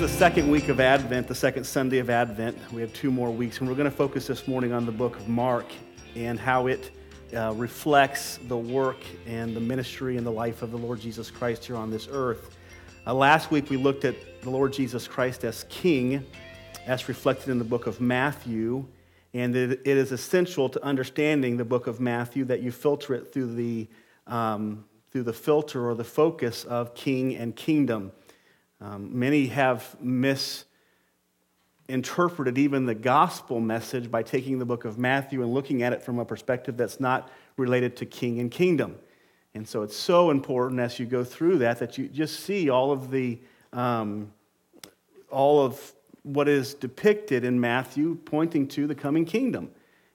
the second week of Advent, the second Sunday of Advent. We have two more weeks, and we're going to focus this morning on the book of Mark and how it uh, reflects the work and the ministry and the life of the Lord Jesus Christ here on this earth. Uh, last week, we looked at the Lord Jesus Christ as King, as reflected in the book of Matthew, and it, it is essential to understanding the book of Matthew that you filter it through the, um, through the filter or the focus of king and kingdom. Um, many have misinterpreted even the gospel message by taking the book of Matthew and looking at it from a perspective that's not related to king and kingdom. And so it's so important as you go through that that you just see all of the um, all of what is depicted in Matthew pointing to the coming kingdom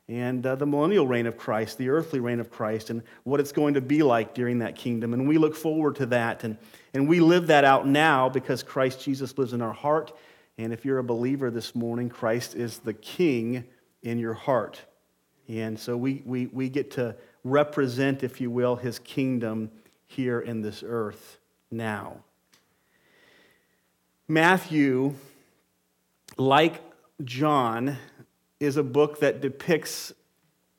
and uh, the millennial reign of Christ, the earthly reign of Christ, and what it's going to be like during that kingdom. And we look forward to that. And, and we live that out now because Christ Jesus lives in our heart. And if you're a believer this morning, Christ is the king in your heart. And so we, we, we get to represent, if you will, his kingdom here in this earth now. Matthew, like John, is a book that depicts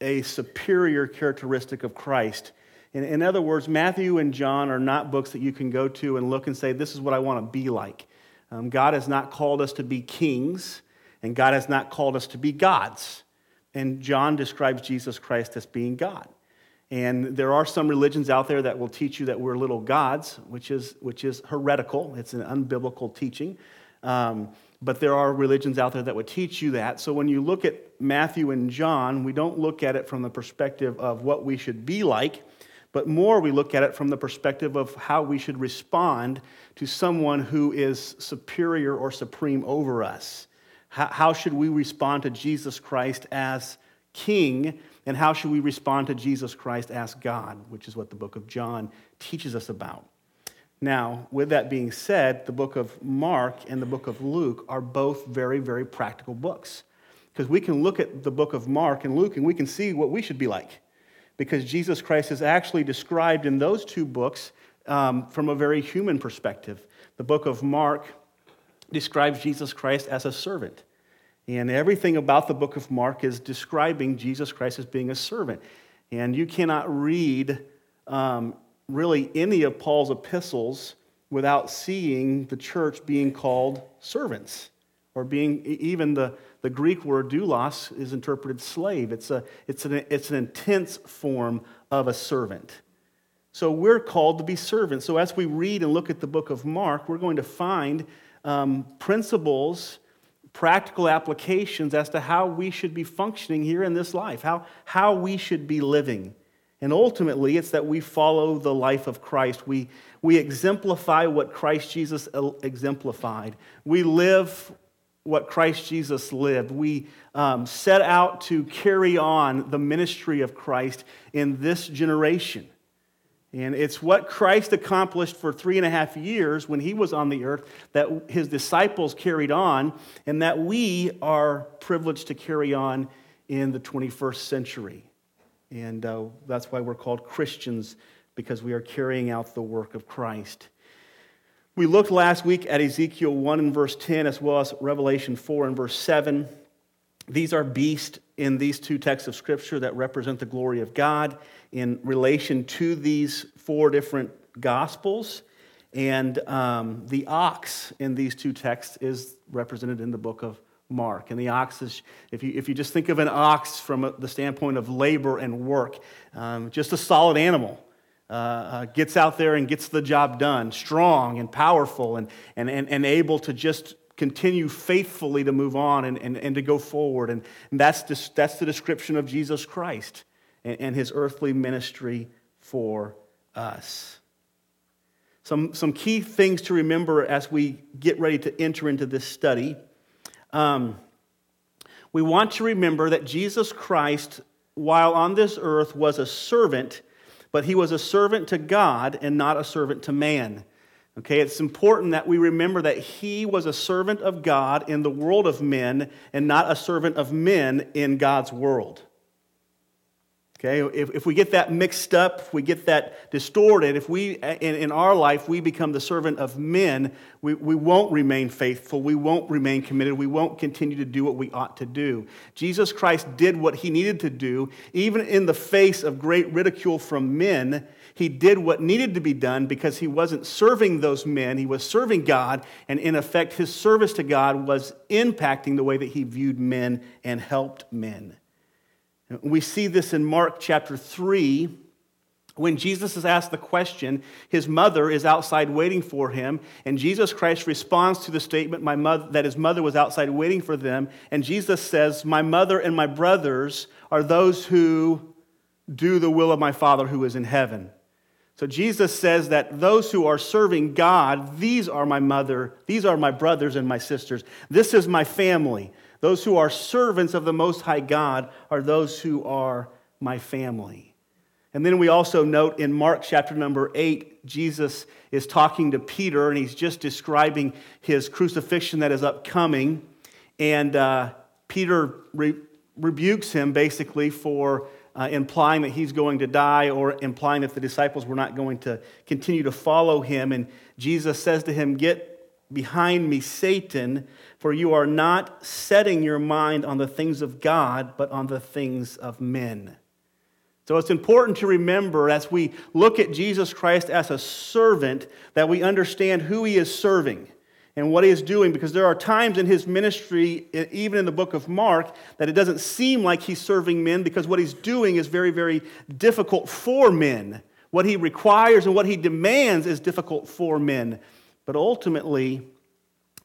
a superior characteristic of Christ. In, in other words, Matthew and John are not books that you can go to and look and say, This is what I want to be like. Um, God has not called us to be kings, and God has not called us to be gods. And John describes Jesus Christ as being God. And there are some religions out there that will teach you that we're little gods, which is, which is heretical. It's an unbiblical teaching. Um, but there are religions out there that would teach you that. So when you look at Matthew and John, we don't look at it from the perspective of what we should be like, but more we look at it from the perspective of how we should respond to someone who is superior or supreme over us. How, should we respond to Jesus Christ as King, and how should we respond to Jesus Christ as God, which is what the book of John teaches us about. Now, with that being said, the book of Mark and the book of Luke are both very, very practical books. Because we can look at the book of Mark and Luke and we can see what we should be like. Because Jesus Christ is actually described in those two books um, from a very human perspective. The book of Mark describes Jesus Christ as a servant. And everything about the book of Mark is describing Jesus Christ as being a servant. And you cannot read um, really any of Paul's epistles without seeing the church being called servants, or being even the, the Greek word doulos is interpreted slave. It's, a, it's, an, it's an intense form of a servant. So we're called to be servants. So as we read and look at the book of Mark, we're going to find um, principles, practical applications as to how we should be functioning here in this life, how, how we should be living. And ultimately, it's that we follow the life of Christ. We, we exemplify what Christ Jesus exemplified. We live what Christ Jesus lived. We um, set out to carry on the ministry of Christ in this generation. And it's what Christ accomplished for three and a half years when he was on the earth that his disciples carried on, and that we are privileged to carry on in the 21st century. And uh, that's why we're called Christians, because we are carrying out the work of Christ. We looked last week at Ezekiel 1 and verse 10, as well as Revelation 4 and verse 7. These are beasts in these two texts of Scripture that represent the glory of God in relation to these four different Gospels. And um, the ox in these two texts is represented in the book of mark. And the ox is, if you, if you just think of an ox from the standpoint of labor and work, um, just a solid animal. Uh, uh, gets out there and gets the job done, strong and powerful and, and, and, and able to just continue faithfully to move on and, and, and to go forward. And, and that's, just, that's the description of Jesus Christ and, and his earthly ministry for us. Some, some key things to remember as we get ready to enter into this study um, we want to remember that Jesus Christ, while on this earth, was a servant, but he was a servant to God and not a servant to man. Okay, it's important that we remember that he was a servant of God in the world of men and not a servant of men in God's world. Okay, if, if we get that mixed up, we get that distorted, if we, in, in our life, we become the servant of men, we, we won't remain faithful, we won't remain committed, we won't continue to do what we ought to do. Jesus Christ did what he needed to do, even in the face of great ridicule from men. He did what needed to be done because he wasn't serving those men, he was serving God, and in effect, his service to God was impacting the way that he viewed men and helped men. We see this in Mark chapter 3. When Jesus is asked the question, his mother is outside waiting for him, and Jesus Christ responds to the statement my mother, that his mother was outside waiting for them. And Jesus says, My mother and my brothers are those who do the will of my Father who is in heaven. So Jesus says that those who are serving God, these are my mother, these are my brothers and my sisters. This is my family. Those who are servants of the Most High God are those who are my family. And then we also note in Mark chapter number 8, Jesus is talking to Peter and he's just describing his crucifixion that is upcoming. And uh, Peter re- rebukes him basically for uh, implying that he's going to die or implying that the disciples were not going to continue to follow him. And Jesus says to him, Get behind me, Satan, for you are not setting your mind on the things of God, but on the things of men. So it's important to remember as we look at Jesus Christ as a servant that we understand who he is serving and what he is doing because there are times in his ministry, even in the book of Mark, that it doesn't seem like he's serving men because what he's doing is very, very difficult for men. What he requires and what he demands is difficult for men. But ultimately,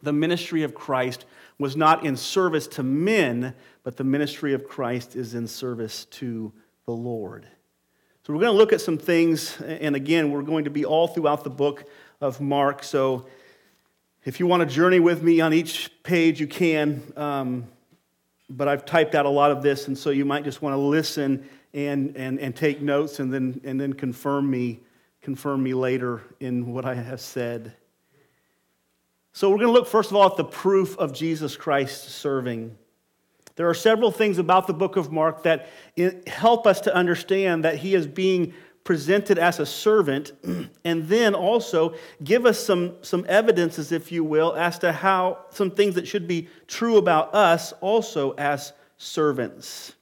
the ministry of Christ was not in service to men, but the ministry of Christ is in service to the Lord. So we're going to look at some things, and again, we're going to be all throughout the book of Mark. So if you want to journey with me on each page, you can. Um, but I've typed out a lot of this, and so you might just want to listen and, and, and take notes and then, and then confirm, me, confirm me later in what I have said. So, we're going to look first of all at the proof of Jesus Christ serving. There are several things about the book of Mark that help us to understand that he is being presented as a servant, and then also give us some, some evidences, if you will, as to how some things that should be true about us also as servants.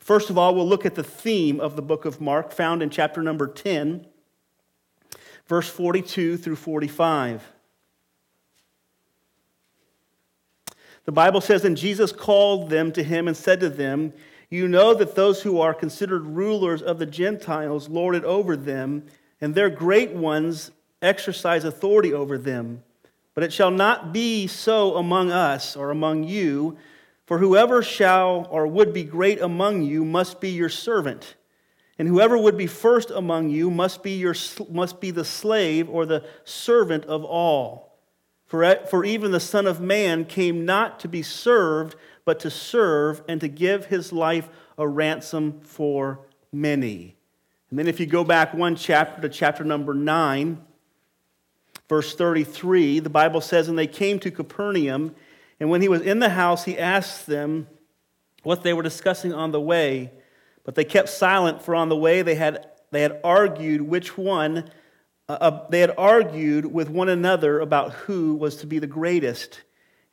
First of all, we'll look at the theme of the book of Mark, found in chapter number 10, verse 42 through 45. The Bible says, And Jesus called them to him and said to them, You know that those who are considered rulers of the Gentiles lord it over them, and their great ones exercise authority over them. But it shall not be so among us or among you, for whoever shall or would be great among you must be your servant. And whoever would be first among you must be, your, must be the slave or the servant of all. For, for even the Son of Man came not to be served, but to serve and to give his life a ransom for many. And then if you go back one chapter to chapter number 9, verse 33, the Bible says, And they came to Capernaum, and when he was in the house, he asked them what they were discussing on the way. But they kept silent, for on the way they had, they had argued which one uh, uh, they had argued with one another about who was to be the greatest.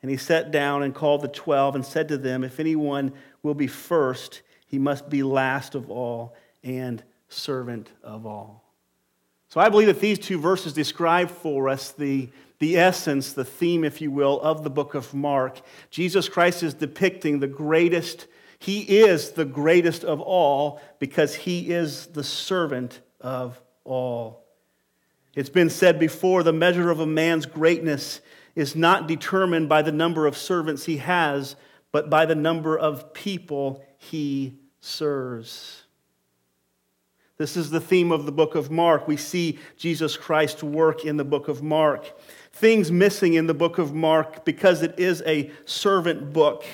And he sat down and called the twelve and said to them, If anyone will be first, he must be last of all and servant of all. So I believe that these two verses describe for us the, the essence, the theme, if you will, of the book of Mark. Jesus Christ is depicting the greatest, he is the greatest of all because he is the servant of all. It's been said before the measure of a man's greatness is not determined by the number of servants he has, but by the number of people he serves. This is the theme of the book of Mark. We see Jesus Christ work in the book of Mark. Things missing in the book of Mark because it is a servant book.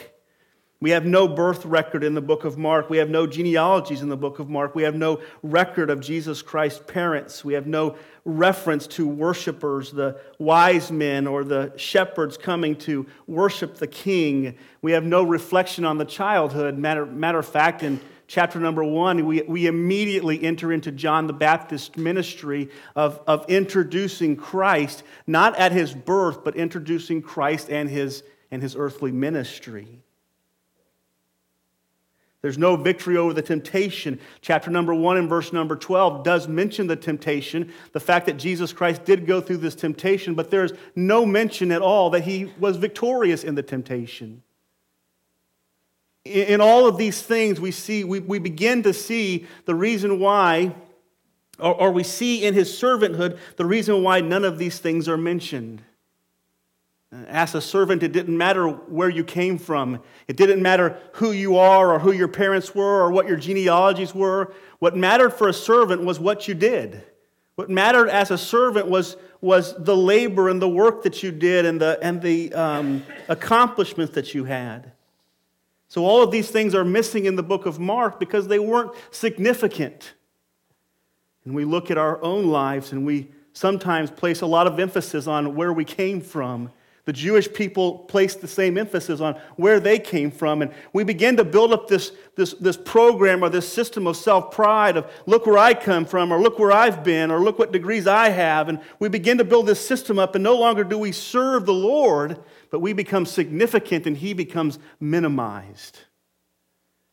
We have no birth record in the book of Mark. We have no genealogies in the book of Mark. We have no record of Jesus Christ's parents. We have no reference to worshipers, the wise men or the shepherds coming to worship the king. We have no reflection on the childhood. Matter, matter of fact, in chapter number one, we, we immediately enter into John the Baptist's ministry of, of introducing Christ, not at his birth, but introducing Christ and his, and his earthly ministry. There's no victory over the temptation. Chapter number one and verse number 12 does mention the temptation, the fact that Jesus Christ did go through this temptation, but there's no mention at all that he was victorious in the temptation. In all of these things, we see, we, we begin to see the reason why, or, or we see in his servanthood the reason why none of these things are mentioned. As a servant, it didn't matter where you came from. It didn't matter who you are or who your parents were or what your genealogies were. What mattered for a servant was what you did. What mattered as a servant was, was the labor and the work that you did and the, and the um, accomplishments that you had. So, all of these things are missing in the book of Mark because they weren't significant. And we look at our own lives and we sometimes place a lot of emphasis on where we came from the Jewish people placed the same emphasis on where they came from. And we begin to build up this, this, this program or this system of self pride of look where I come from, or look where I've been, or look what degrees I have. And we begin to build this system up, and no longer do we serve the Lord, but we become significant and He becomes minimized.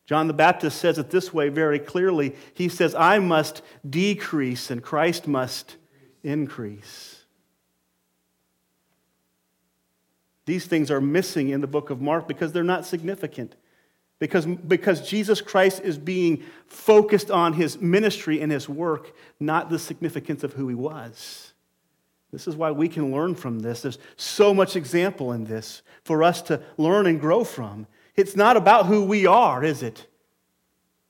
John the Baptist says it this way very clearly. He says, I must decrease and Christ must increase. These things are missing in the book of Mark because they're not significant. Because, because Jesus Christ is being focused on his ministry and his work, not the significance of who he was. This is why we can learn from this. There's so much example in this for us to learn and grow from. It's not about who we are, is it?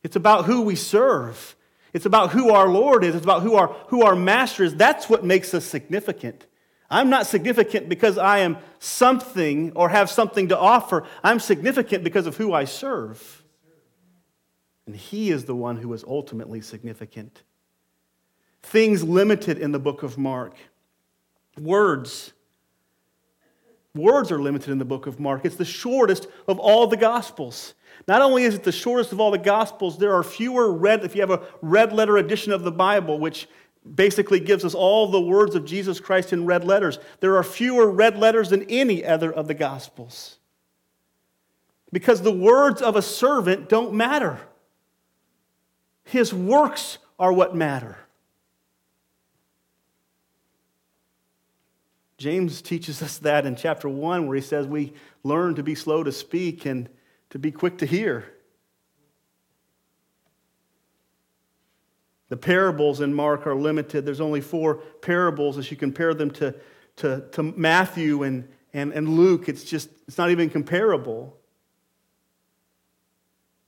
It's about who we serve. It's about who our Lord is. It's about who our, who our master is. That's what makes us significant. I'm not significant because I am something or have something to offer. I'm significant because of who I serve. And He is the one who is ultimately significant. Things limited in the book of Mark. Words. Words are limited in the book of Mark. It's the shortest of all the Gospels. Not only is it the shortest of all the Gospels, there are fewer red, if you have a red letter edition of the Bible, which basically gives us all the words of Jesus Christ in red letters. There are fewer red letters than any other of the Gospels. Because the words of a servant don't matter, his works are what matter. James teaches us that in chapter 1, where he says we learn to be slow to speak and to be quick to hear. The parables in Mark are limited. There's only four parables as you compare them to, to, to Matthew and, and, and Luke. It's just, it's not even comparable.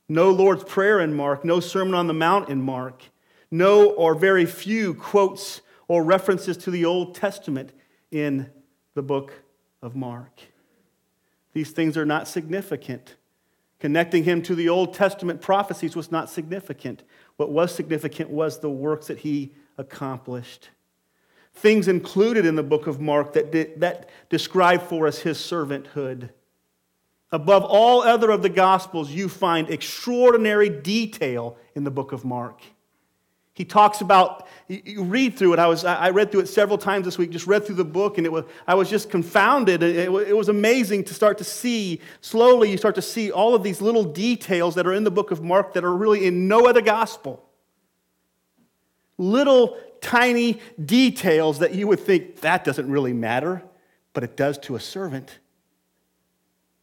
No Lord's Prayer in Mark, no Sermon on the Mount in Mark, no or very few quotes or references to the Old Testament in the book of Mark. These things are not significant. Connecting him to the Old Testament prophecies was not significant. What was significant was the works that he accomplished. Things included in the book of Mark that, that describe for us his servanthood. Above all other of the Gospels, you find extraordinary detail in the book of Mark. He talks about, you read through it. I, was, I read through it several times this week, just read through the book, and it was, I was just confounded. It, it was amazing to start to see, slowly, you start to see all of these little details that are in the book of Mark that are really in no other gospel. Little tiny details that you would think that doesn't really matter, but it does to a servant.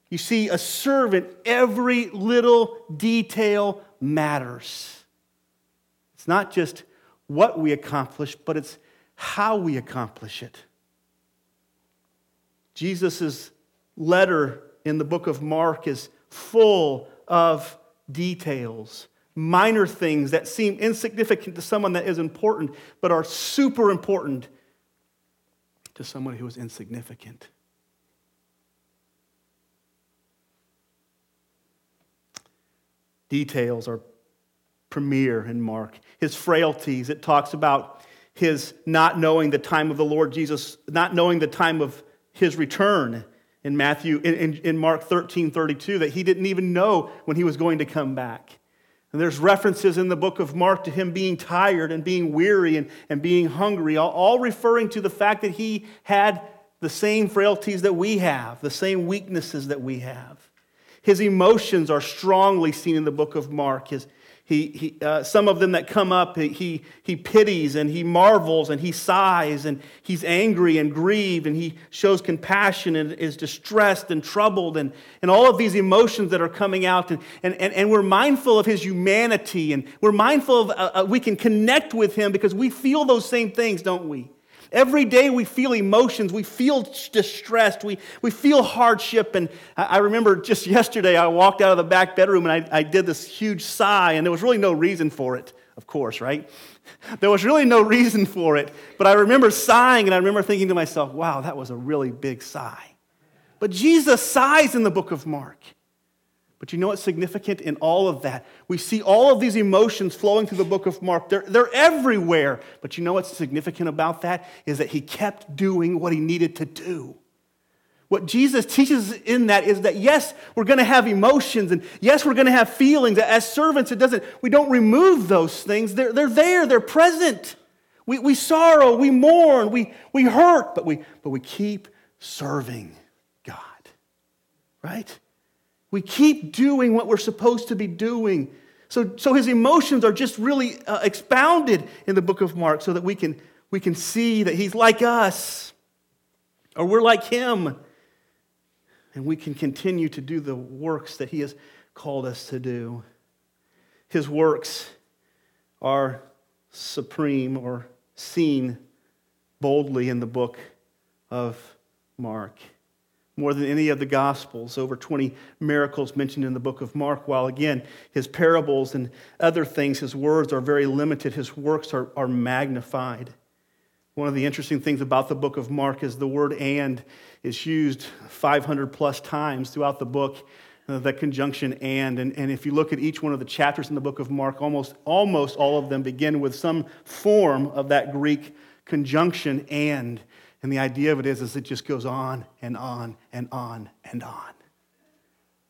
You see, a servant, every little detail matters. It's not just what we accomplish, but it's how we accomplish it. Jesus' letter in the book of Mark is full of details, minor things that seem insignificant to someone that is important, but are super important to someone who is insignificant. Details are premier in Mark. His frailties, it talks about his not knowing the time of the Lord Jesus, not knowing the time of his return in Matthew, in, in, in Mark 13 32, that he didn't even know when he was going to come back. And there's references in the book of Mark to him being tired and being weary and, and being hungry, all, all referring to the fact that he had the same frailties that we have, the same weaknesses that we have. His emotions are strongly seen in the book of Mark. His, he, he, uh, some of them that come up, he, he pities and he marvels and he sighs and he's angry and grieved and he shows compassion and is distressed and troubled and, and all of these emotions that are coming out. And, and, and, and we're mindful of his humanity and we're mindful of, uh, uh we can connect with him because we feel those same things, don't we? Every day we feel emotions, we feel distressed, we, we feel hardship. And I, remember just yesterday I walked out of the back bedroom and I, I did this huge sigh, and there was really no reason for it, of course, right? There was really no reason for it. But I remember sighing and I remember thinking to myself, wow, that was a really big sigh. But Jesus sighs in the book of Mark. But you know what's significant in all of that? We see all of these emotions flowing through the book of Mark. They're, they're everywhere. But you know what's significant about that? Is that he kept doing what he needed to do. What Jesus teaches in that is that yes, we're going to have emotions and yes, we're going to have feelings. As servants, it doesn't, we don't remove those things. They're, they're there, they're present. We, we sorrow, we mourn, we, we hurt, but we, but we keep serving God. Right? We keep doing what we're supposed to be doing. So, so his emotions are just really uh, expounded in the book of Mark so that we can, we can see that he's like us or we're like him. And we can continue to do the works that he has called us to do. His works are supreme or seen boldly in the book of Mark more than any of the Gospels, over 20 miracles mentioned in the book of Mark, while again, his parables and other things, his words are very limited, his works are, are magnified. One of the interesting things about the book of Mark is the word and is used 500 plus times throughout the book, uh, that conjunction and. and. And if you look at each one of the chapters in the book of Mark, almost, almost all of them begin with some form of that Greek conjunction and. And the idea of it is, is it just goes on and on and on and on.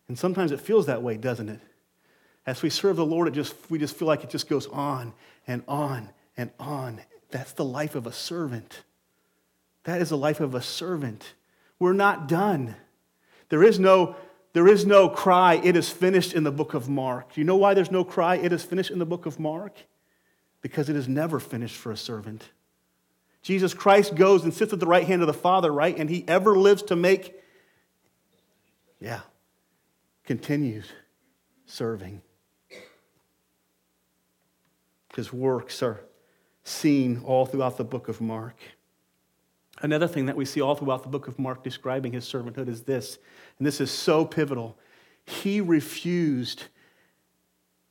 And sometimes it feels that way, doesn't it? As we serve the Lord, it just, we just feel like it just goes on and on and on. That's the life of a servant. That is the life of a servant. We're not done. There is no, there is no cry, it is finished in the book of Mark. Do you know why there's no cry, it is finished in the book of Mark? Because it is never finished for a servant. Jesus Christ goes and sits at the right hand of the Father, right? And he ever lives to make, yeah, continues serving. His works are seen all throughout the book of Mark. Another thing that we see all throughout the book of Mark describing his servanthood is this, and this is so pivotal. He refused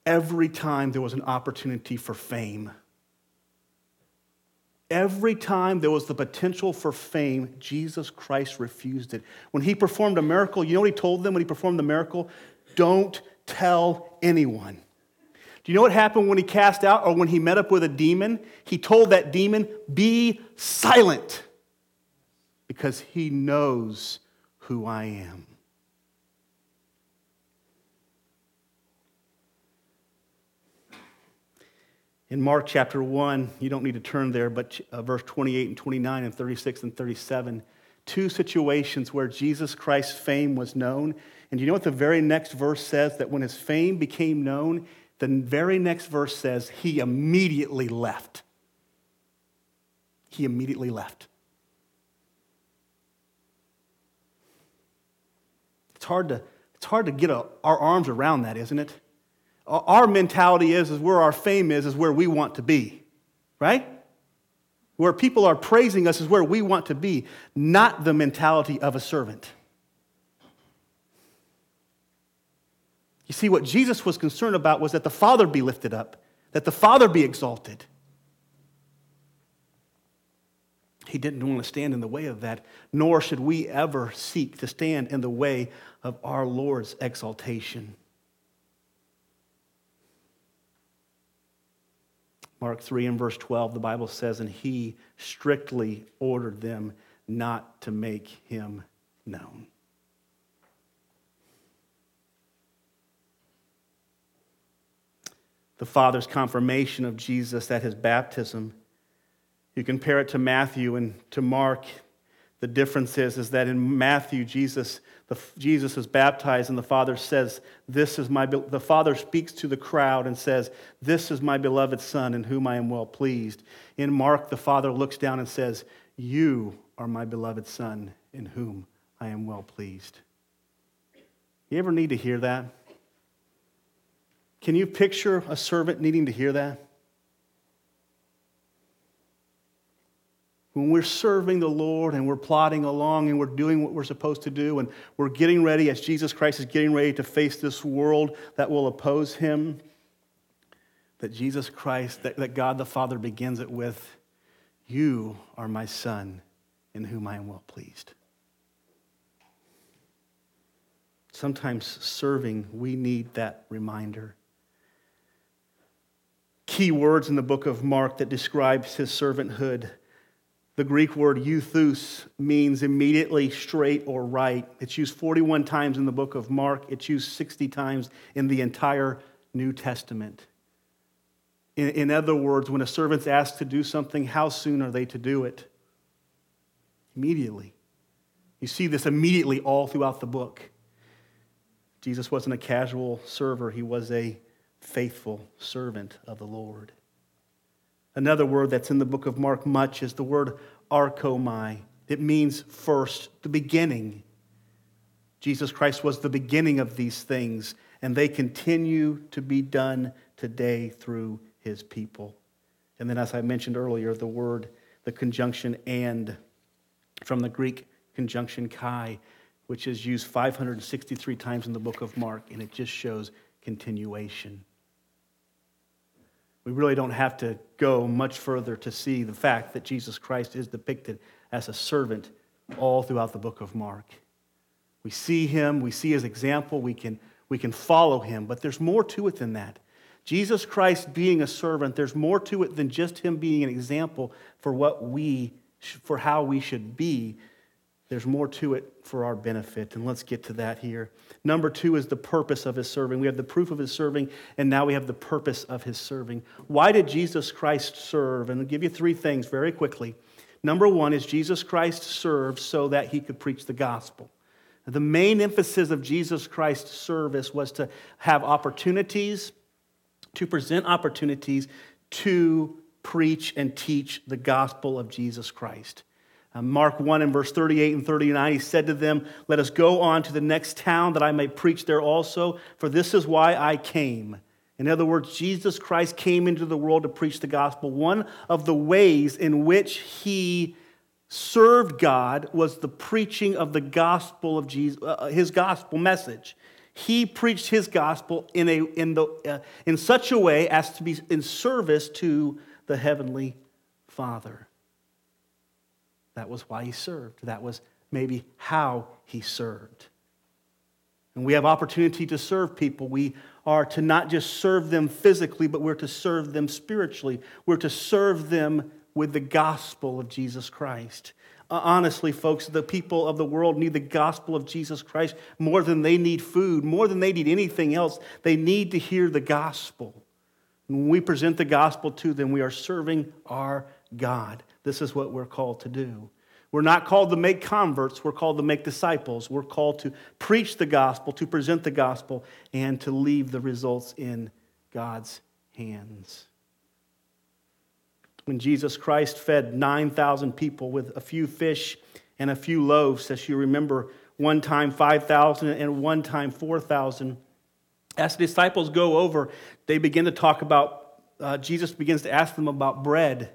every time there was an opportunity for fame. Every time there was the potential for fame, Jesus Christ refused it. When he performed a miracle, you know what he told them when he performed the miracle? Don't tell anyone. Do you know what happened when he cast out or when he met up with a demon? He told that demon, Be silent, because he knows who I am. In Mark chapter 1, you don't need to turn there, but uh, verse 28 and 29 and 36 and 37, two situations where Jesus Christ's fame was known. And you know what the very next verse says? That when his fame became known, the very next verse says he immediately left. He immediately left. It's hard to, it's hard to get a, our arms around that, isn't it? Our mentality is, is where our fame is, is where we want to be, right? Where people are praising us is where we want to be, not the mentality of a servant. You see, what Jesus was concerned about was that the Father be lifted up, that the Father be exalted. He didn't want to stand in the way of that, nor should we ever seek to stand in the way of our Lord's exaltation. Mark 3 and verse 12, the Bible says, And he strictly ordered them not to make him known. the Father's confirmation of Jesus at his baptism. You compare it to Matthew and to Mark. The difference is, is that in Matthew, Jesus, the, Jesus is baptized, and the Father says, This is my the Father speaks to the crowd and says, This is my beloved Son, in whom I am well pleased. In Mark, the Father looks down and says, You are my beloved Son, in whom I am well pleased. You ever need to hear that? Can you picture a servant needing to hear that? When we're serving the Lord and we're plodding along and we're doing what we're supposed to do and we're getting ready, as Jesus Christ is getting ready to face this world that will oppose him, that Jesus Christ, that, that God the Father begins it with, You are my Son in whom I am well pleased. Sometimes serving, we need that reminder key words in the book of Mark that describes his servanthood. The Greek word euthus means immediately straight or right. It's used 41 times in the book of Mark, it's used 60 times in the entire New Testament. In, in other words, when a servant's asked to do something, how soon are they to do it? Immediately. You see this immediately all throughout the book. Jesus wasn't a casual server, he was a faithful servant of the Lord. Another word that's in the book of Mark much is the word archomai. It means first, the beginning. Jesus Christ was the beginning of these things, and they continue to be done today through his people. And then, as I mentioned earlier, the word, the conjunction and, from the Greek conjunction kai, which is used 563 times in the book of Mark, and it just shows continuation. We really don't have to go much further to see the fact that Jesus Christ is depicted as a servant all throughout the book of Mark. We see him, we see his example, we can, we can follow him, but there's more to it than that. Jesus Christ being a servant, there's more to it than just him being an example for what we, for how we should be there's more to it for our benefit, and let's get to that here. Number two is the purpose of his serving. We have the proof of his serving, and now we have the purpose of his serving. Why did Jesus Christ serve? And I'll give you three things very quickly. Number one is Jesus Christ served so that he could preach the gospel. The main emphasis of Jesus Christ's service was to have opportunities, to present opportunities to preach and teach the gospel of Jesus Christ. Uh, Mark 1 and verse 38 and 39, he said to them, Let us go on to the next town that I may preach there also, for this is why I came. In other words, Jesus Christ came into the world to preach the gospel. One of the ways in which he served God was the preaching of the gospel of Jesus, uh, uh his gospel message. He preached his gospel in, a, in, the, uh, in such a way as to be in service to the heavenly Father. That was why he served. That was maybe how he served. And we have opportunity to serve people. We are to not just serve them physically, but we're to serve them spiritually. We're to serve them with the gospel of Jesus Christ. Uh, honestly, folks, the people of the world need the gospel of Jesus Christ more than they need food, more than they need anything else. They need to hear the gospel. when we present the gospel to them, we are serving our God. This is what we're called to do. We're not called to make converts, we're called to make disciples. We're called to preach the gospel, to present the gospel, and to leave the results in God's hands. When Jesus Christ fed 9,000 people with a few fish and a few loaves, as you remember, one time 5,000 and one time 4,000. As the disciples go over, they begin to talk about, uh, Jesus begins to ask them about bread.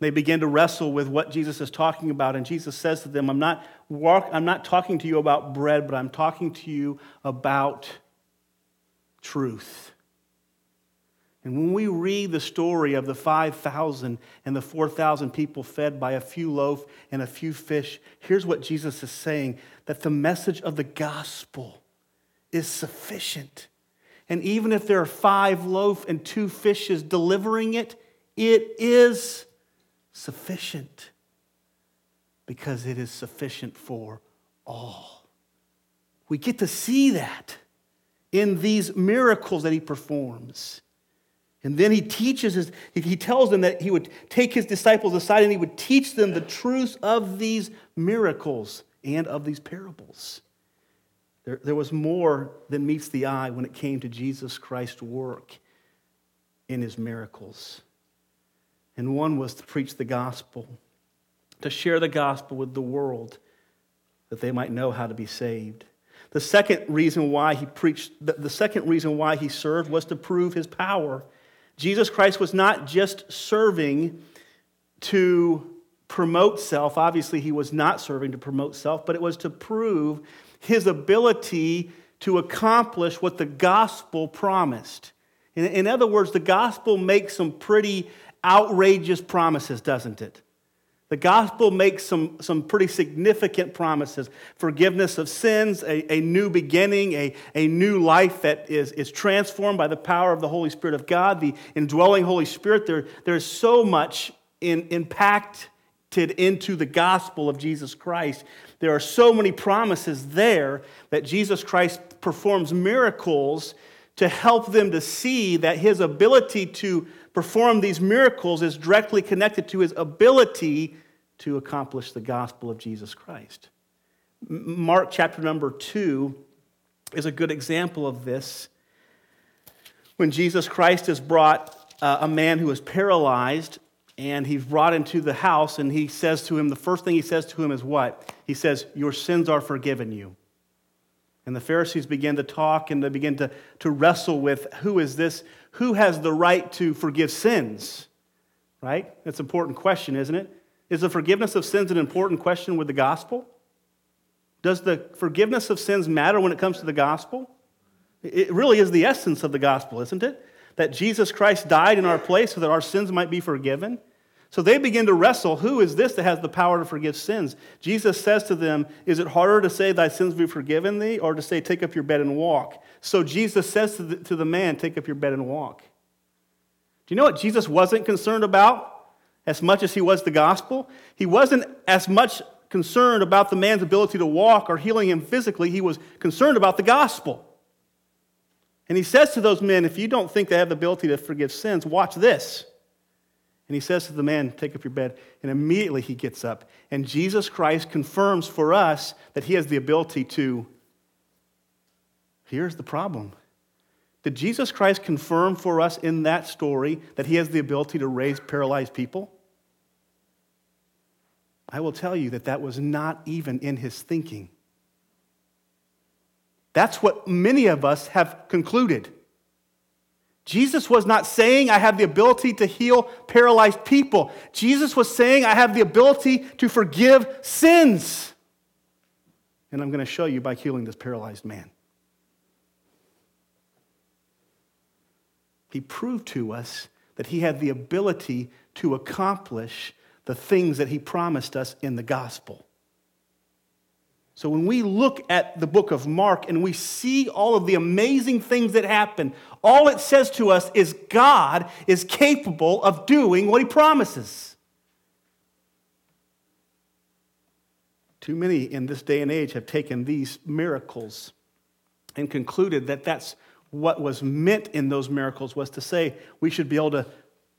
They begin to wrestle with what Jesus is talking about, and Jesus says to them, I'm not, walk, I'm not talking to you about bread, but I'm talking to you about truth. And when we read the story of the 5,000 and the 4,000 people fed by a few loaf and a few fish, here's what Jesus is saying that the message of the gospel is sufficient. And even if there are five loaf and two fishes delivering it, it is sufficient because it is sufficient for all. We get to see that in these miracles that he performs. And then he teaches his, he tells them that he would take his disciples aside and he would teach them the truths of these miracles and of these parables. There, there was more than meets the eye when it came to Jesus Christ's work in his miracles. And one was to preach the gospel, to share the gospel with the world that they might know how to be saved. The second reason why he preached, the second reason why he served was to prove his power. Jesus Christ was not just serving to promote self. Obviously, he was not serving to promote self, but it was to prove his ability to accomplish what the gospel promised. In, in other words, the gospel makes some pretty outrageous promises, doesn't it? The gospel makes some, some pretty significant promises forgiveness of sins, a, a new beginning, a, a new life that is, is transformed by the power of the Holy Spirit of God, the indwelling Holy Spirit. There, there's so much in, impacted into the gospel of Jesus Christ. There are so many promises there that Jesus Christ performs miracles to help them to see that his ability to perform these miracles is directly connected to his ability to accomplish the gospel of Jesus Christ. Mark chapter number 2 is a good example of this. When Jesus Christ has brought uh, a man who is paralyzed and he's brought into the house and he says to him, the first thing he says to him is what? He says, Your sins are forgiven you. And the Pharisees begin to talk and they begin to, to wrestle with who is this? Who has the right to forgive sins? Right? That's an important question, isn't it? Is the forgiveness of sins an important question with the gospel? Does the forgiveness of sins matter when it comes to the gospel? It really is the essence of the gospel, isn't it? That Jesus Christ died in our place so that our sins might be forgiven. So they begin to wrestle who is this that has the power to forgive sins? Jesus says to them, Is it harder to say, Thy sins be forgiven thee, or to say, Take up your bed and walk? So Jesus says to the, to the man, Take up your bed and walk. Do you know what Jesus wasn't concerned about as much as he was the gospel? He wasn't as much concerned about the man's ability to walk or healing him physically, he was concerned about the gospel. And he says to those men, If you don't think they have the ability to forgive sins, watch this. And he says to the man, Take up your bed. And immediately he gets up. And Jesus Christ confirms for us that he has the ability to. Here's the problem. Did Jesus Christ confirm for us in that story that he has the ability to raise paralyzed people? I will tell you that that was not even in his thinking. That's what many of us have concluded. Jesus was not saying, I have the ability to heal paralyzed people. Jesus was saying, I have the ability to forgive sins. And I'm going to show you by healing this paralyzed man. He proved to us that he had the ability to accomplish the things that he promised us in the gospel. So when we look at the book of Mark and we see all of the amazing things that happen, all it says to us is God is capable of doing what he promises. Too many in this day and age have taken these miracles and concluded that that's what was meant in those miracles was to say we should be able to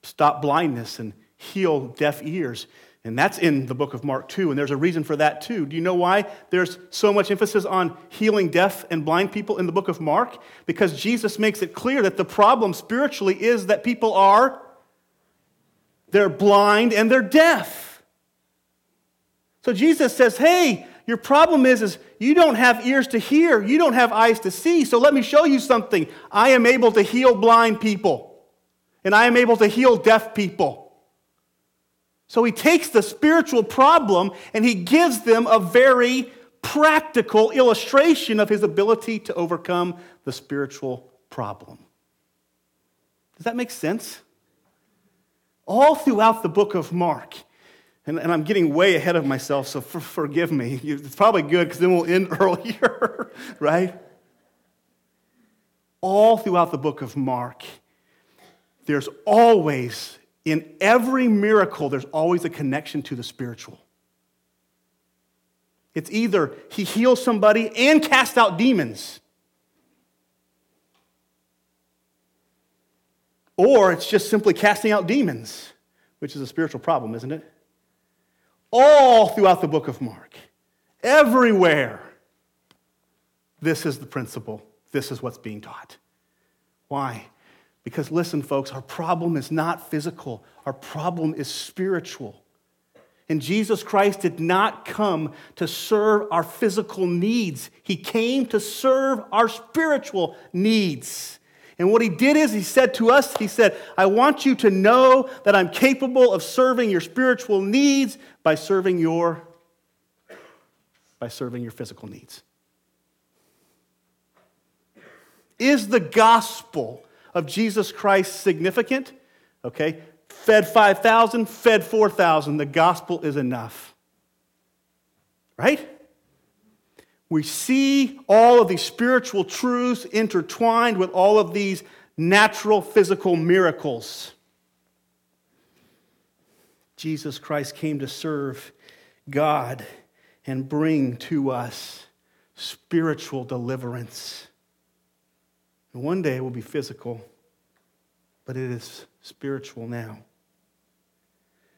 stop blindness and heal deaf ears. And that's in the book of Mark too, and there's a reason for that too. Do you know why there's so much emphasis on healing deaf and blind people in the book of Mark? Because Jesus makes it clear that the problem spiritually is that people are they're blind and they're deaf. So Jesus says, "Hey, your problem is is you don't have ears to hear, you don't have eyes to see. So let me show you something. I am able to heal blind people, and I am able to heal deaf people." So he takes the spiritual problem and he gives them a very practical illustration of his ability to overcome the spiritual problem. Does that make sense? All throughout the book of Mark, and, and I'm getting way ahead of myself, so for, forgive me. It's probably good because then we'll end earlier, right? All throughout the book of Mark, there's always in every miracle, there's always a connection to the spiritual. It's either he heals somebody and casts out demons, or it's just simply casting out demons, which is a spiritual problem, isn't it? All throughout the book of Mark, everywhere, this is the principle. This is what's being taught. Why? Because listen, folks, our problem is not physical, our problem is spiritual. And Jesus Christ did not come to serve our physical needs, He came to serve our spiritual needs. And what He did is He said to us, He said, I want you to know that I'm capable of serving your spiritual needs by serving your, by serving your physical needs. Is the gospel of Jesus Christ significant? Okay, fed 5,000, fed 4,000. The gospel is enough. Right? We see all of these spiritual truths intertwined with all of these natural physical miracles. Jesus Christ came to serve God and bring to us spiritual deliverance. And one day it will be physical, but it is spiritual now.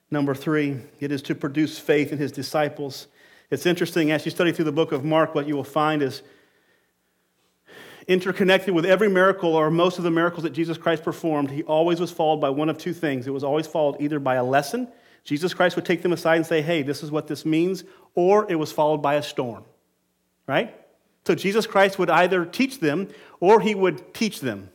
Number three, it is to produce faith in his disciples. It's interesting, as you study through the book of Mark, what you will find is interconnected with every miracle or most of the miracles that Jesus Christ performed, he always was followed by one of two things. It was always followed either by a lesson, Jesus Christ would take them aside and say, hey, this is what this means, or it was followed by a storm, right? So Jesus Christ would either teach them or he would teach them.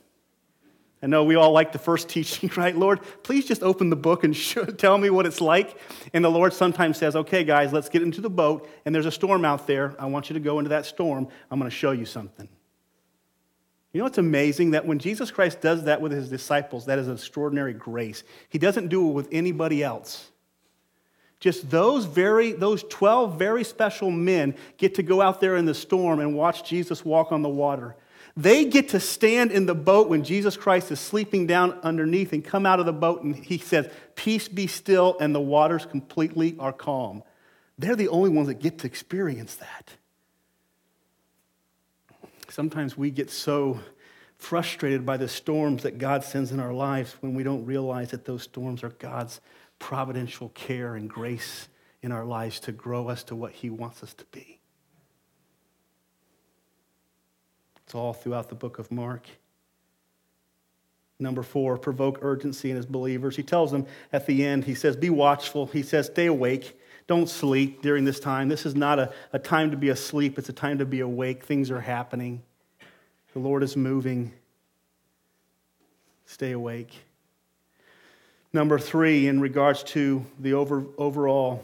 I know we all like the first teaching, right? Lord, please just open the book and tell me what it's like. And the Lord sometimes says, okay, guys, let's get into the boat, and there's a storm out there. I want you to go into that storm. I'm going to show you something. You know what's amazing? That when Jesus Christ does that with his disciples, that is an extraordinary grace. He doesn't do it with anybody else. Just those very, those 12 very special men get to go out there in the storm and watch Jesus walk on the water. They get to stand in the boat when Jesus Christ is sleeping down underneath and come out of the boat and he says, Peace be still, and the waters completely are calm. They're the only ones that get to experience that. Sometimes we get so frustrated by the storms that God sends in our lives when we don't realize that those storms are God's providential care and grace in our lives to grow us to what He wants us to be. It's all throughout the book of Mark. Number four, provoke urgency in his believers. He tells them at the end, he says, Be watchful. He says, Stay awake. Don't sleep during this time. This is not a, a time to be asleep, it's a time to be awake. Things are happening, the Lord is moving. Stay awake. Number three, in regards to the over, overall,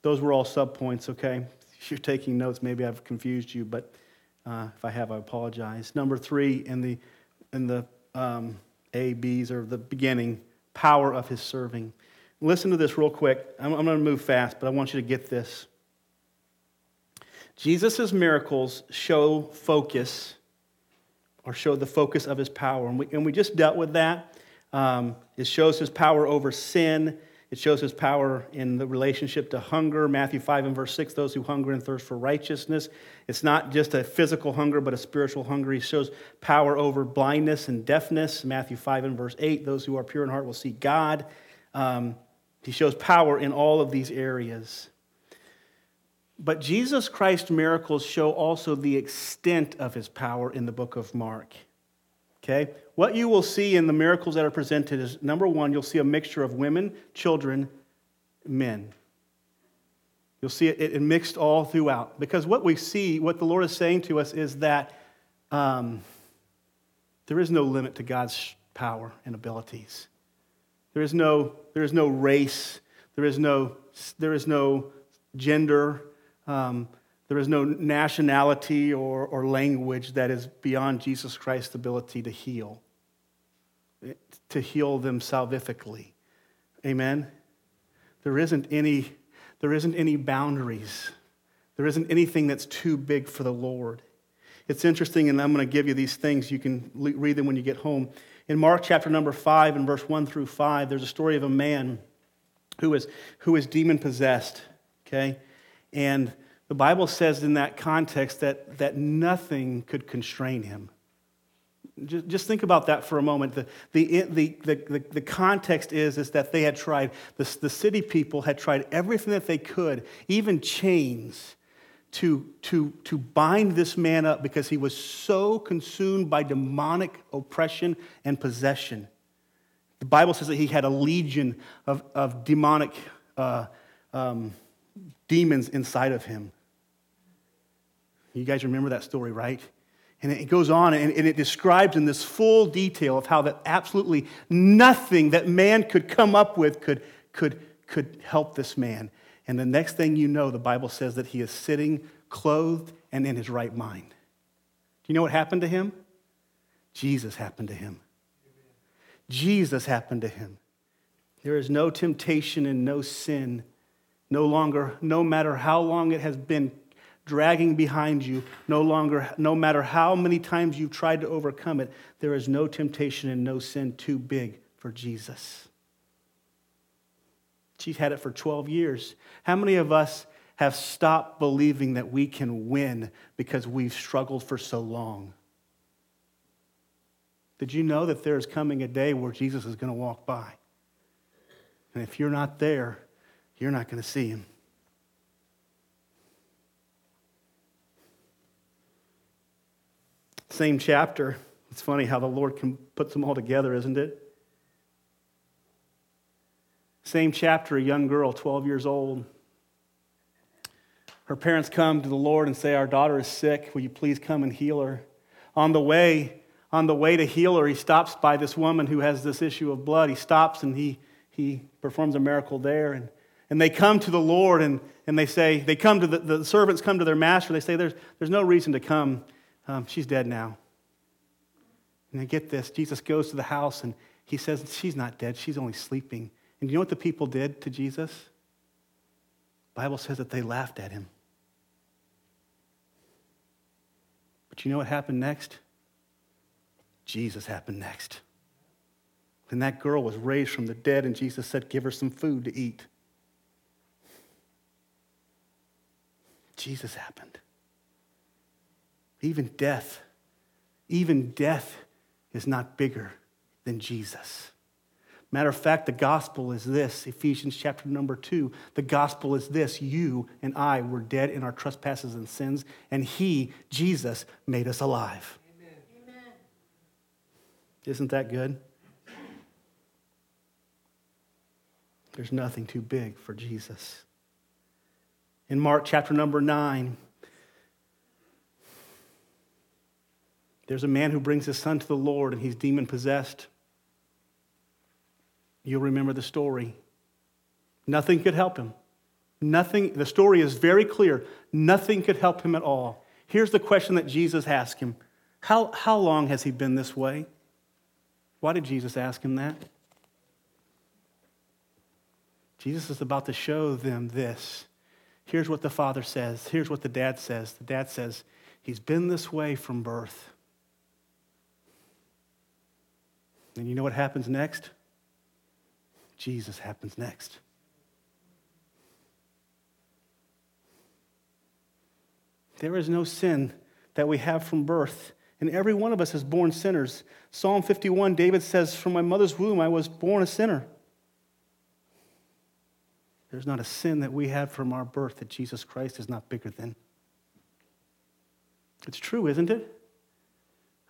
those were all subpoints, okay? If you're taking notes, maybe I've confused you, but uh, if I have, I apologize. Number three, in the, in the um, A, B's, or the beginning, power of his serving. Listen to this real quick. I'm, I'm going to move fast, but I want you to get this. Jesus' miracles show focus, or show the focus of his power. And we, and we just dealt with that. Um, it shows his power over sin it shows his power in the relationship to hunger. Matthew 5 and verse 6 those who hunger and thirst for righteousness. It's not just a physical hunger, but a spiritual hunger. He shows power over blindness and deafness. Matthew 5 and verse 8 those who are pure in heart will see God. Um, he shows power in all of these areas. But Jesus Christ's miracles show also the extent of his power in the book of Mark. Okay? What you will see in the miracles that are presented is number one, you'll see a mixture of women, children, men. You'll see it, it mixed all throughout. Because what we see, what the Lord is saying to us is that um, there is no limit to God's power and abilities. There is no, there is no race, there is no, there is no gender. Um, there is no nationality or, or language that is beyond Jesus Christ's ability to heal, to heal them salvifically. Amen? There isn't any, there isn't any boundaries. There isn't anything that's too big for the Lord. It's interesting, and I'm going to give you these things. You can read them when you get home. In Mark chapter number 5 and verse 1 through 5, there's a story of a man who is, who is demon possessed, okay? And the Bible says in that context that, that nothing could constrain him. Just, just think about that for a moment. The, the, the, the, the, context is, is that they had tried, the, the city people had tried everything that they could, even chains, to, to, to bind this man up because he was so consumed by demonic oppression and possession. The Bible says that he had a legion of, of demonic uh, um, demons inside of him. You guys remember that story, right? And it goes on and, it describes in this full detail of how that absolutely nothing that man could come up with could, could, could help this man. And the next thing you know, the Bible says that he is sitting clothed and in his right mind. Do you know what happened to him? Jesus happened to him. Jesus happened to him. There is no temptation and no sin, no longer, no matter how long it has been dragging behind you, no longer, no matter how many times you've tried to overcome it, there is no temptation and no sin too big for Jesus. She's had it for 12 years. How many of us have stopped believing that we can win because we've struggled for so long? Did you know that there is coming a day where Jesus is going to walk by? And if you're not there, you're not going to see him. Same chapter. It's funny how the Lord can put them all together, isn't it? Same chapter, a young girl, 12 years old. Her parents come to the Lord and say, Our daughter is sick. Will you please come and heal her? On the way, on the way to heal her, he stops by this woman who has this issue of blood. He stops and he, he performs a miracle there. And, and they come to the Lord and, and they say, they come to the, the servants come to their master. They say, There's, there's no reason to come. Um, she's dead now. And they get this Jesus goes to the house and he says, She's not dead, she's only sleeping. And you know what the people did to Jesus? The Bible says that they laughed at him. But you know what happened next? Jesus happened next. And that girl was raised from the dead, and Jesus said, Give her some food to eat. Jesus happened. Even death, even death is not bigger than Jesus. Matter of fact, the gospel is this Ephesians chapter number two. The gospel is this you and I were dead in our trespasses and sins, and He, Jesus, made us alive. Amen. Isn't that good? There's nothing too big for Jesus. In Mark chapter number 9, there's a man who brings his son to the Lord and he's demon possessed. You'll remember the story. Nothing could help him. Nothing, the story is very clear. Nothing could help him at all. Here's the question that Jesus asked him How, how long has he been this way? Why did Jesus ask him that? Jesus is about to show them this. Here's what the father says. Here's what the dad says. The dad says, He's been this way from birth. And you know what happens next? Jesus happens next. There is no sin that we have from birth and every one of us is born sinners. Psalm 51, David says, From my mother's womb I was born a sinner. There's not a sin that we have from our birth that Jesus Christ is not bigger than. It's true, isn't it?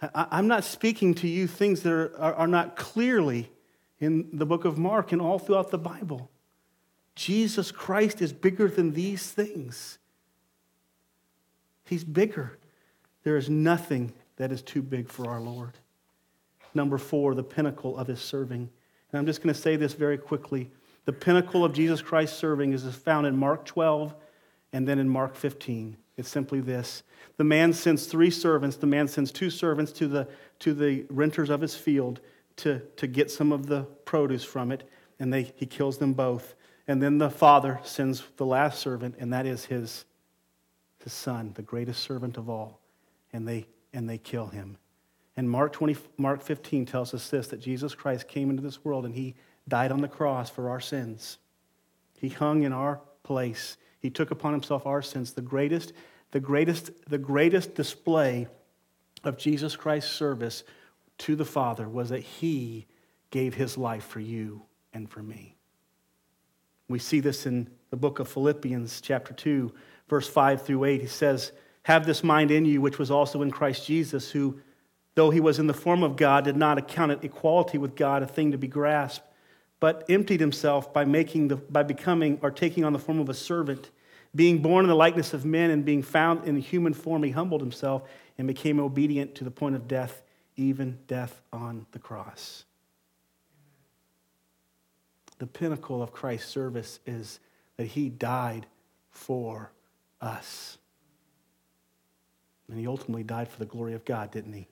I, am not speaking to you things that are, are, are not clearly in the book of Mark and all throughout the Bible. Jesus Christ is bigger than these things. He's bigger. There is nothing that is too big for our Lord. Number four, the pinnacle of his serving. And I'm just going to say this very quickly. The pinnacle of Jesus Christ serving is found in Mark 12 and then in Mark 15. It's simply this the man sends three servants, the man sends two servants to the, to the renters of his field to, to get some of the produce from it, and they, he kills them both. And then the father sends the last servant, and that is his, his son, the greatest servant of all. And they and they kill him. And Mark, 20, Mark 15 tells us this that Jesus Christ came into this world and he died on the cross for our sins. He hung in our place. He took upon himself our sins. The greatest, the greatest, the greatest display of Jesus Christ's service to the Father was that he gave his life for you and for me. We see this in the book of Philippians, chapter 2, verse 5 through 8. He says, Have this mind in you, which was also in Christ Jesus, who, though he was in the form of God, did not account it equality with God a thing to be grasped, but emptied himself by, making the, by becoming or taking on the form of a servant. Being born in the likeness of men and being found in the human form, he humbled himself and became obedient to the point of death, even death on the cross. The pinnacle of Christ's service is that he died for us. And he ultimately died for the glory of God, didn't he?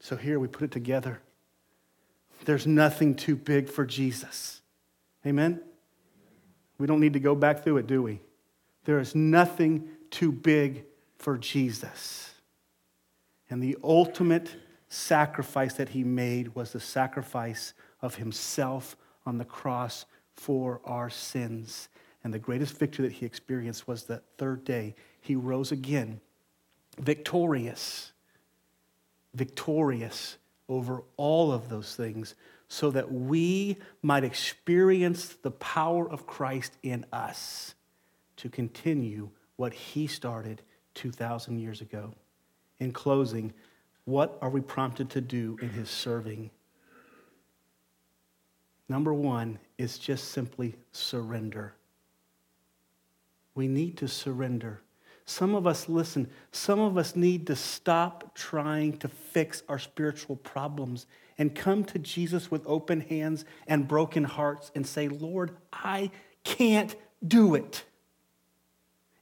So here we put it together. There's nothing too big for Jesus. Amen? We don't need to go back through it, do we? There is nothing too big for Jesus. And the ultimate sacrifice that he made was the sacrifice of himself on the cross for our sins. And the greatest victory that he experienced was that third day he rose again, victorious, victorious over all of those things, so that we might experience the power of Christ in us to continue what he started 2,000 years ago. In closing, what are we prompted to do in his serving? Number one is just simply surrender. We need to surrender. Some of us, listen, some of us need to stop trying to fix our spiritual problems and come to Jesus with open hands and broken hearts and say, Lord, I can't do it.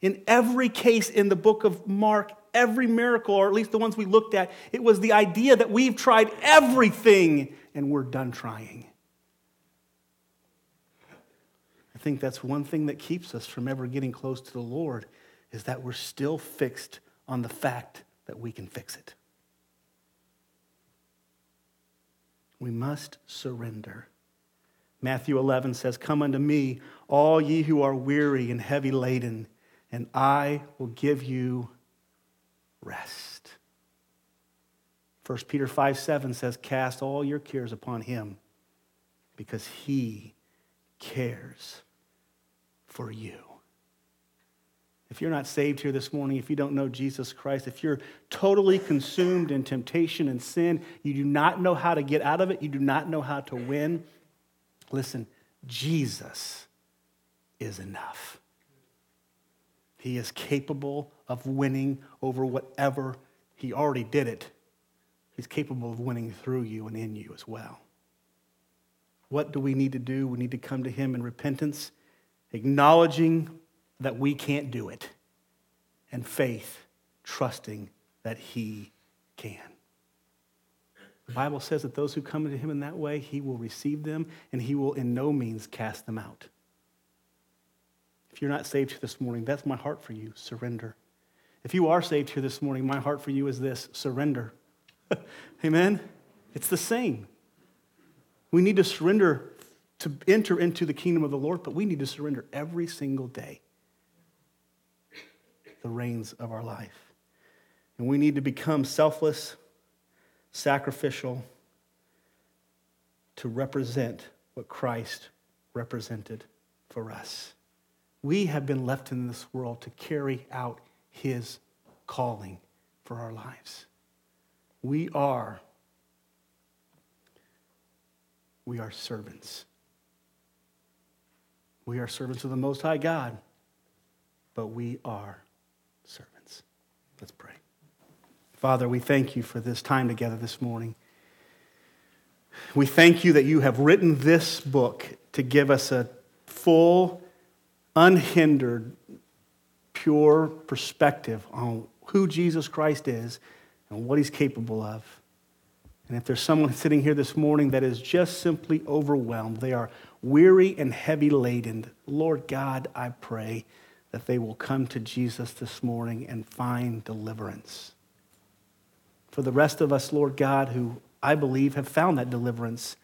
In every case in the book of Mark, every miracle, or at least the ones we looked at, it was the idea that we've tried everything and we're done trying. I think that's one thing that keeps us from ever getting close to the Lord is that we're still fixed on the fact that we can fix it. We must surrender. Matthew 11 says, Come unto me, all ye who are weary and heavy laden, and I will give you rest. 1 Peter 5 7 says, Cast all your cares upon him because he cares for you. If you're not saved here this morning, if you don't know Jesus Christ, if you're totally consumed in temptation and sin, you do not know how to get out of it, you do not know how to win, listen, Jesus is enough. He is capable of winning over whatever he already did it. He's capable of winning through you and in you as well. What do we need to do? We need to come to him in repentance, acknowledging that we can't do it, and faith, trusting that he can. The Bible says that those who come to him in that way, he will receive them and he will in no means cast them out. If you're not saved here this morning, that's my heart for you surrender. If you are saved here this morning, my heart for you is this surrender. Amen? It's the same. We need to surrender to enter into the kingdom of the Lord, but we need to surrender every single day the reins of our life. And we need to become selfless, sacrificial to represent what Christ represented for us. We have been left in this world to carry out his calling for our lives. We are we are servants. We are servants of the Most High God, but we are. Let's pray. Father, we thank you for this time together this morning. We thank you that you have written this book to give us a full unhindered, pure perspective on who Jesus Christ is and what he's capable of. And if there's someone sitting here this morning that is just simply overwhelmed, they are weary and heavy laden, Lord God, I pray that they will come to Jesus this morning and find deliverance. For the rest of us, Lord God, who I believe have found that deliverance,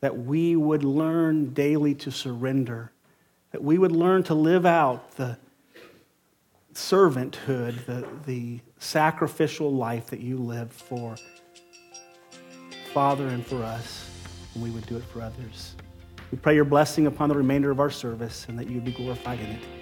that we would learn daily to surrender that we would learn to live out the servanthood, the, the sacrificial life that you lived for Father and for us, and we would do it for others. We pray your blessing upon the remainder of our service and that you be glorified in it.